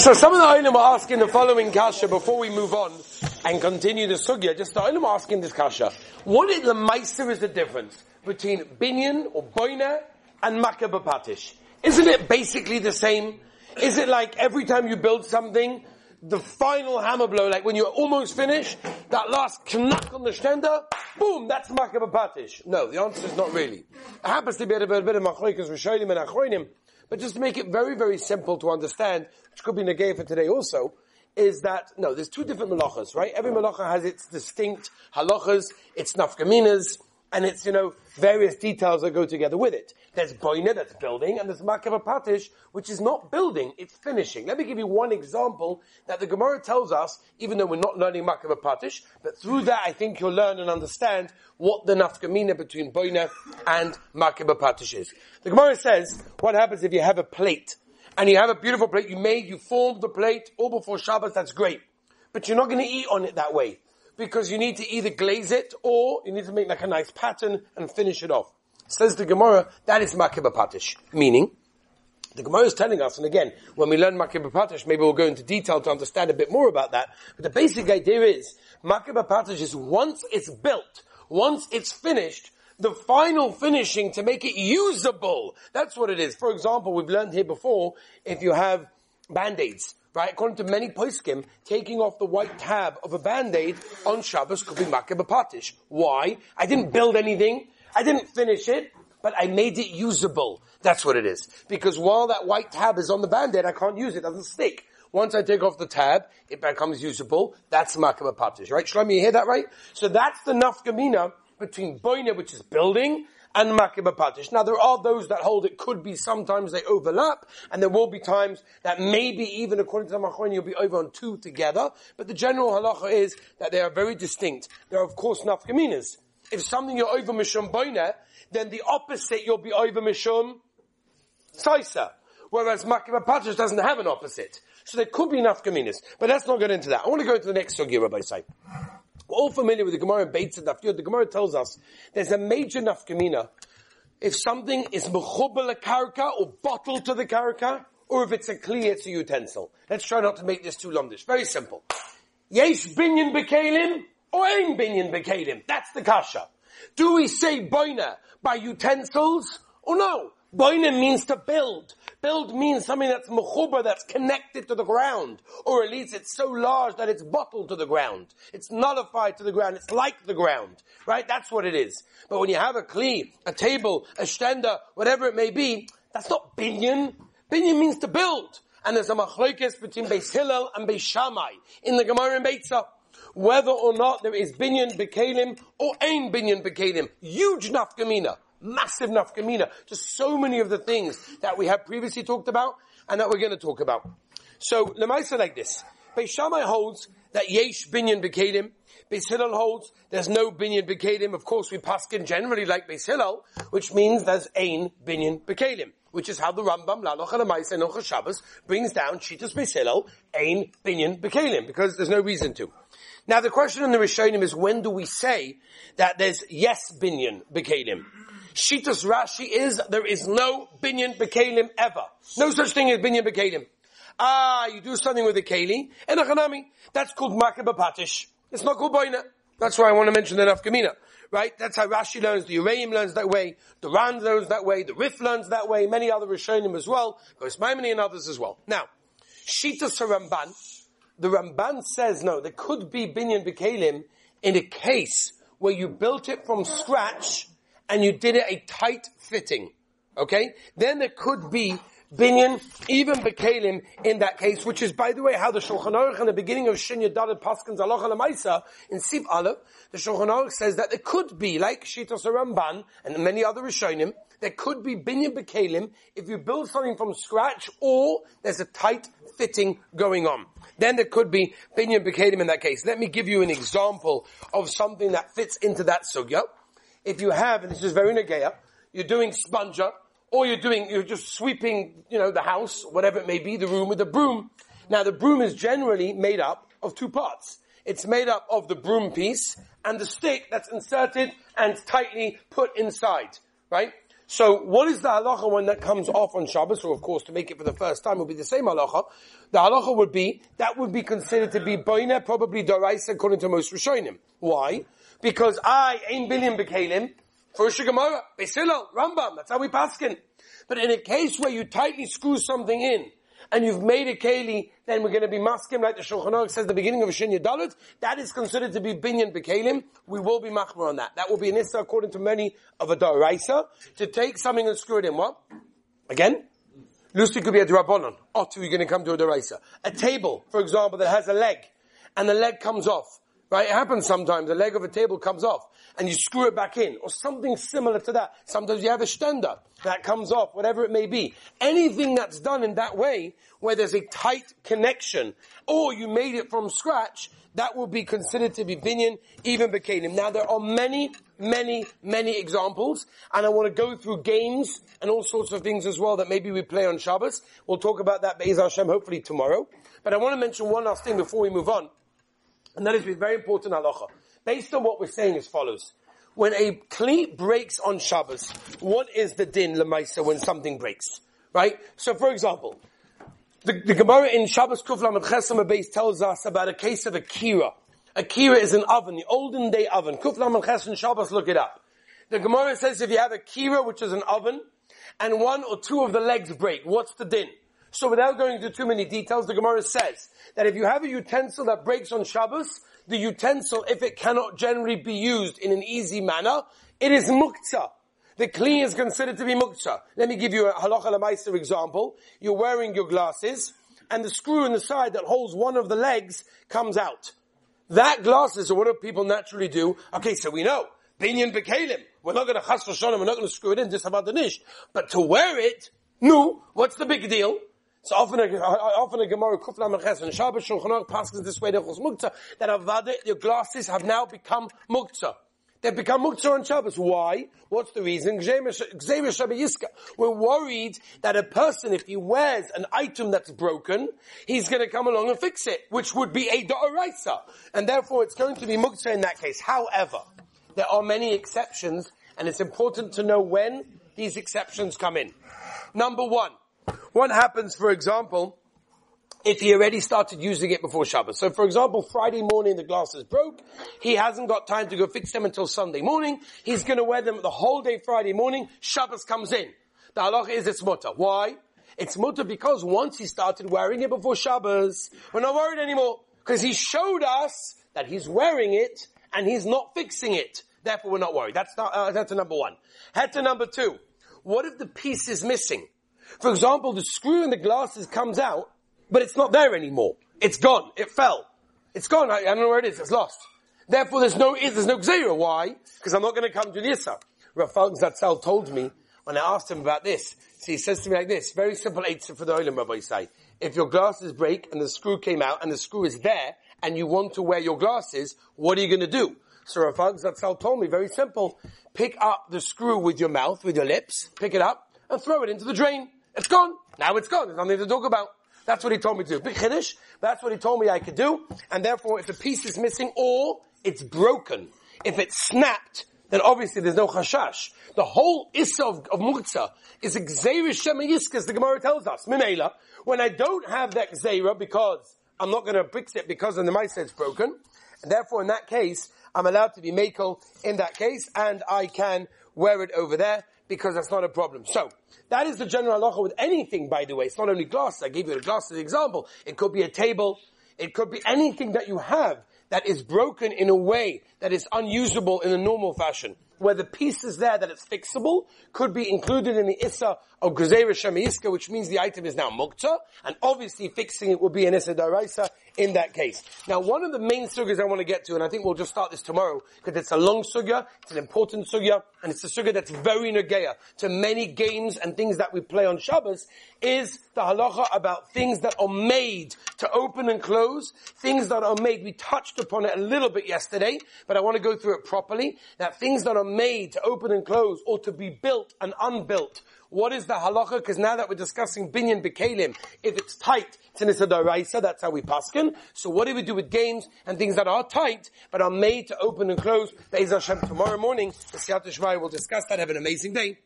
So some of the Olim are asking the following kasha before we move on and continue the sugya. Just the Olim are asking this kasha. What is the meister is the difference between binyan or boina and makabapatish? Isn't it basically the same? Is it like every time you build something, the final hammer blow, like when you're almost finished, that last knack on the stender, boom, that's makabapatish? No, the answer is not really. It happens to be a bit of machoikas, rishonim and achroinim, but just to make it very, very simple to understand, which could be negay for today also, is that, no, there's two different malachas, right? Every malacha has its distinct halachas, its nafkaminas, and it's, you know, various details that go together with it. There's boina, that's building, and there's makav patish, which is not building, it's finishing. Let me give you one example that the Gemara tells us, even though we're not learning makav patish, but through that I think you'll learn and understand what the nafkamina between boina and makav patish is. The Gemara says, what happens if you have a plate, and you have a beautiful plate, you made, you formed the plate all before Shabbos, that's great. But you're not going to eat on it that way because you need to either glaze it or you need to make like a nice pattern and finish it off. Says the Gemara, that is makiba patish. Meaning, the Gemara is telling us, and again, when we learn makiba patish, maybe we'll go into detail to understand a bit more about that. But the basic idea is, makiba patish is once it's built, once it's finished, the final finishing to make it usable. That's what it is. For example, we've learned here before, if you have band-aids, right? According to many poskim, taking off the white tab of a band-aid on Shabbos could be makabapatish. Why? I didn't build anything. I didn't finish it, but I made it usable. That's what it is. Because while that white tab is on the band-aid, I can't use it. It doesn't stick. Once I take off the tab, it becomes usable. That's makabapatish, right? Shlomi, you hear that right? So that's the nafkamina between boina, which is building, and Makiba Patish. Now there are those that hold it could be sometimes they overlap, and there will be times that maybe even according to the Machon you'll be over on two together, but the general halacha is that they are very distinct. There are of course nafkaminas. If something you're over Mishum Boina, then the opposite you'll be over Mishum Saisa. Whereas Makiba Patish doesn't have an opposite. So there could be nafkaminas. But let's not get into that. I want to go to the next sugya, Rabbosai. We're all familiar with the Gemara in Beit Dafyot. The Gemara tells us there's a major nafkamina if something is mechubal karka or bottled to the karka, or if it's a kli, it's a utensil. Let's try not to make this too lumdish. Very simple. Yesh binyan bekalim or ein binyan bekalim. That's the kasha. Do we say boina by utensils or no? Boina means to build. Build means something that's mechuba, that's connected to the ground. Or at least it's so large that it's bottled to the ground. It's nullified to the ground. It's like the ground. Right? That's what it is. But when you have a kli, a table, a stender, whatever it may be, that's not binyan. Binyan means to build. And there's a machlokes between Beis Hillel and Beis Shammai in the Gemara and Beitzah. Whether or not there is binyan bekalim or ain binyan bekalim. Huge nafkamina massive nafkamina to so many of the things that we have previously talked about and that we're going to talk about. So, Lemaisa like this. Beis holds that yesh binyan bekalim. Beis Hillel holds there's no binyan bekalim. Of course, we paskin generally like Beis Hillel, which means there's ein binyan bekalim. Which is how the Rambam, Laloch Alamaisa, Nocha Shabbos, brings down Shitas Beis Hillel, ein binyan bekalim, because there's no reason to. Now the question in the Rishonim is when do we say that there's yes binyan bekalim? Shitas Rashi is there is no binyan bekalim ever. No such thing as binyan bekalim. Ah, you do something with a keli and a chanami. That's called makaba patish. It's not called boina. That's why I want to mention the nafkamina. Right? That's how Rashi learns, the Uraim learns that way, the Ran learns that way, the Rif learns that way, many other Rishonim as well, Goes Maimoni and others as well. Now, Shitas Ramban, the Ramban says no, there could be binyan bekalim in a case where you built it from scratch and you did it a tight fitting, okay? Then there could be binyan, even bekalim in that case, which is, by the way, how the Shulchan Aruch in the beginning of Shin Yadad Paskins Allah Alamaisa in Sif Aleph, the Shulchan Aruch says that there could be, like Shitas Ramban and many other Rishonim, there could be binyan bekalim if you build something from scratch or there's a tight fitting going on. Then there could be binyan bekalim in that case. Let me give you an example of something that fits into that sugya if you have, and this is very negaya, you're doing sponger, or you're doing, you're just sweeping, you know, the house, whatever it may be, the room with a broom. Now the broom is generally made up of two parts. It's made up of the broom piece and the stick that's inserted and tightly put inside, right? So what is the halacha when that comes off on Shabbos? Or of course, to make it for the first time would be the same halacha. The halacha would be, that would be considered to be boina, probably doraisa, according to most Rishonim. Why? Because I, ein binyan bekalim, for a Gemara, Beis Rambam, that's how we paskin. But in a case where you tightly screw something in, and you've made a keli, then we're going to be maskim, like the Shulchan Aruch says, the beginning of a Shinya Dalit. That is considered to be binyan bekalim. We will be machmer on that. That will be an issa according to many of a daraisa to take something and screw it in. What? Again? Lucy could be a drabonon. Otu, you're going to come to a daraisa. A table, for example, that has a leg, and the leg comes off. Right? It happens sometimes. The leg of a table comes off and you screw it back in or something similar to that. Sometimes you have a stender that comes off, whatever it may be. Anything that's done in that way where there's a tight connection or you made it from scratch, that will be considered to be binyan, even bekalim. Now there are many, many, many examples, and I want to go through games and all sorts of things as well that maybe we play on Shabbos. We'll talk about that Be'ez Hashem hopefully tomorrow. But I want to mention one last thing before we move on. And that is very important halacha. Based on what we're saying as follows. When a kli breaks on Shabbos, what is the din lemaisa when something breaks? Right? So for example, the, the Gemara in Shabbos Kuflam and Chesam tells us about a case of a kira. A kira is an oven, the olden day oven. Kuflam and Chesam Shabbos, look it up. The Gemara says if you have a kira, which is an oven, and one or two of the legs break, what's the din? So without going into too many details, the Gemara says that if you have a utensil that breaks on Shabbos, the utensil, if it cannot generally be used in an easy manner, it is muktzah. The kli is considered to be muktzah. Let me give you a halacha lemaiser example. You're wearing your glasses, and the screw in the side that holds one of the legs comes out. That glasses, so what do people naturally do? Okay, so we know, binyan bekalim. We're not going to chas we're not going to screw it in, just about the nish. But to wear it, no, what's the big deal? So often a, often a Gemara Kufla Meches and Shabbos Shulchan passes this way to Chos Mukta that avada your glasses have now become Mukta. They've become Mukta on Shabbos. Why? What's the reason? We're worried that a person, if he wears an item that's broken, he's going to come along and fix it, which would be a Da'araisa. And therefore it's going to be Mukta in that case. However, there are many exceptions, and it's important to know when these exceptions come in. Number one, what happens, for example, if he already started using it before Shabbos. So for example, Friday morning the glasses broke. He hasn't got time to go fix them until Sunday morning. He's going to wear them the whole day Friday morning. Shabbos comes in. The halacha is it's mutter. Why? It's mutter because once he started wearing it before Shabbos, we're not worried anymore. Because he showed us that he's wearing it and he's not fixing it. Therefore we're not worried. That's, not, uh, that's number one. Head to number two. What if the piece is missing? For example, the screw in the glasses comes out, but it's not there anymore. It's gone. It fell. It's gone. I, I don't know where it is. It's lost. Therefore, there's no there's no gzera. Why? Because I'm not going to come to the issa. Rav Zatzal told me when I asked him about this. So he says to me like this: very simple answer for the oilim, Rabbosai. If your glasses break and the screw came out and the screw is there and you want to wear your glasses, what are you going to do? So Rav Zatzal told me very simple: pick up the screw with your mouth, with your lips, pick it up and throw it into the drain. It's gone. Now it's gone. There's nothing to talk about. That's what he told me to do. Big chiddush. That's what he told me I could do. And therefore, if a piece is missing or it's broken, if it's snapped, then obviously there's no chashash. The whole issa of, of muktzah is a gzeira shemayiskas, the Gemara tells us. Minela, when I don't have that gzeira because I'm not going to fix it because of the mice it's broken, and therefore in that case, I'm allowed to be makel in that case, and I can wear it over there because that's not a problem. So, that is the general halacha with anything, by the way. It's not only glass. I gave you a glass as an example. It could be a table. It could be anything that you have that is broken in a way that is unusable in a normal fashion where the piece is there that it's fixable could be included in the issa of Gezerah Shemiiska, which means the item is now mukta, and obviously fixing it will be an issa daraisa in that case. Now, one of the main sugyas I want to get to, and I think we'll just start this tomorrow, because it's a long sugya, it's an important sugya, and it's a sugya that's very negeya to many games and things that we play on Shabbos, is the halacha about things that are made to open and close, things that are made, we touched upon it a little bit yesterday, but I want to go through it properly, that things that are made to open and close or to be built and unbuilt. What is the halacha? Because now that we're discussing binyan bekalim, if it's tight, it's in a that's how we paskin. So what do we do with games and things that are tight, but are made to open and close? Be'ez Hashem tomorrow morning, the Siyat will discuss that. Have an amazing day.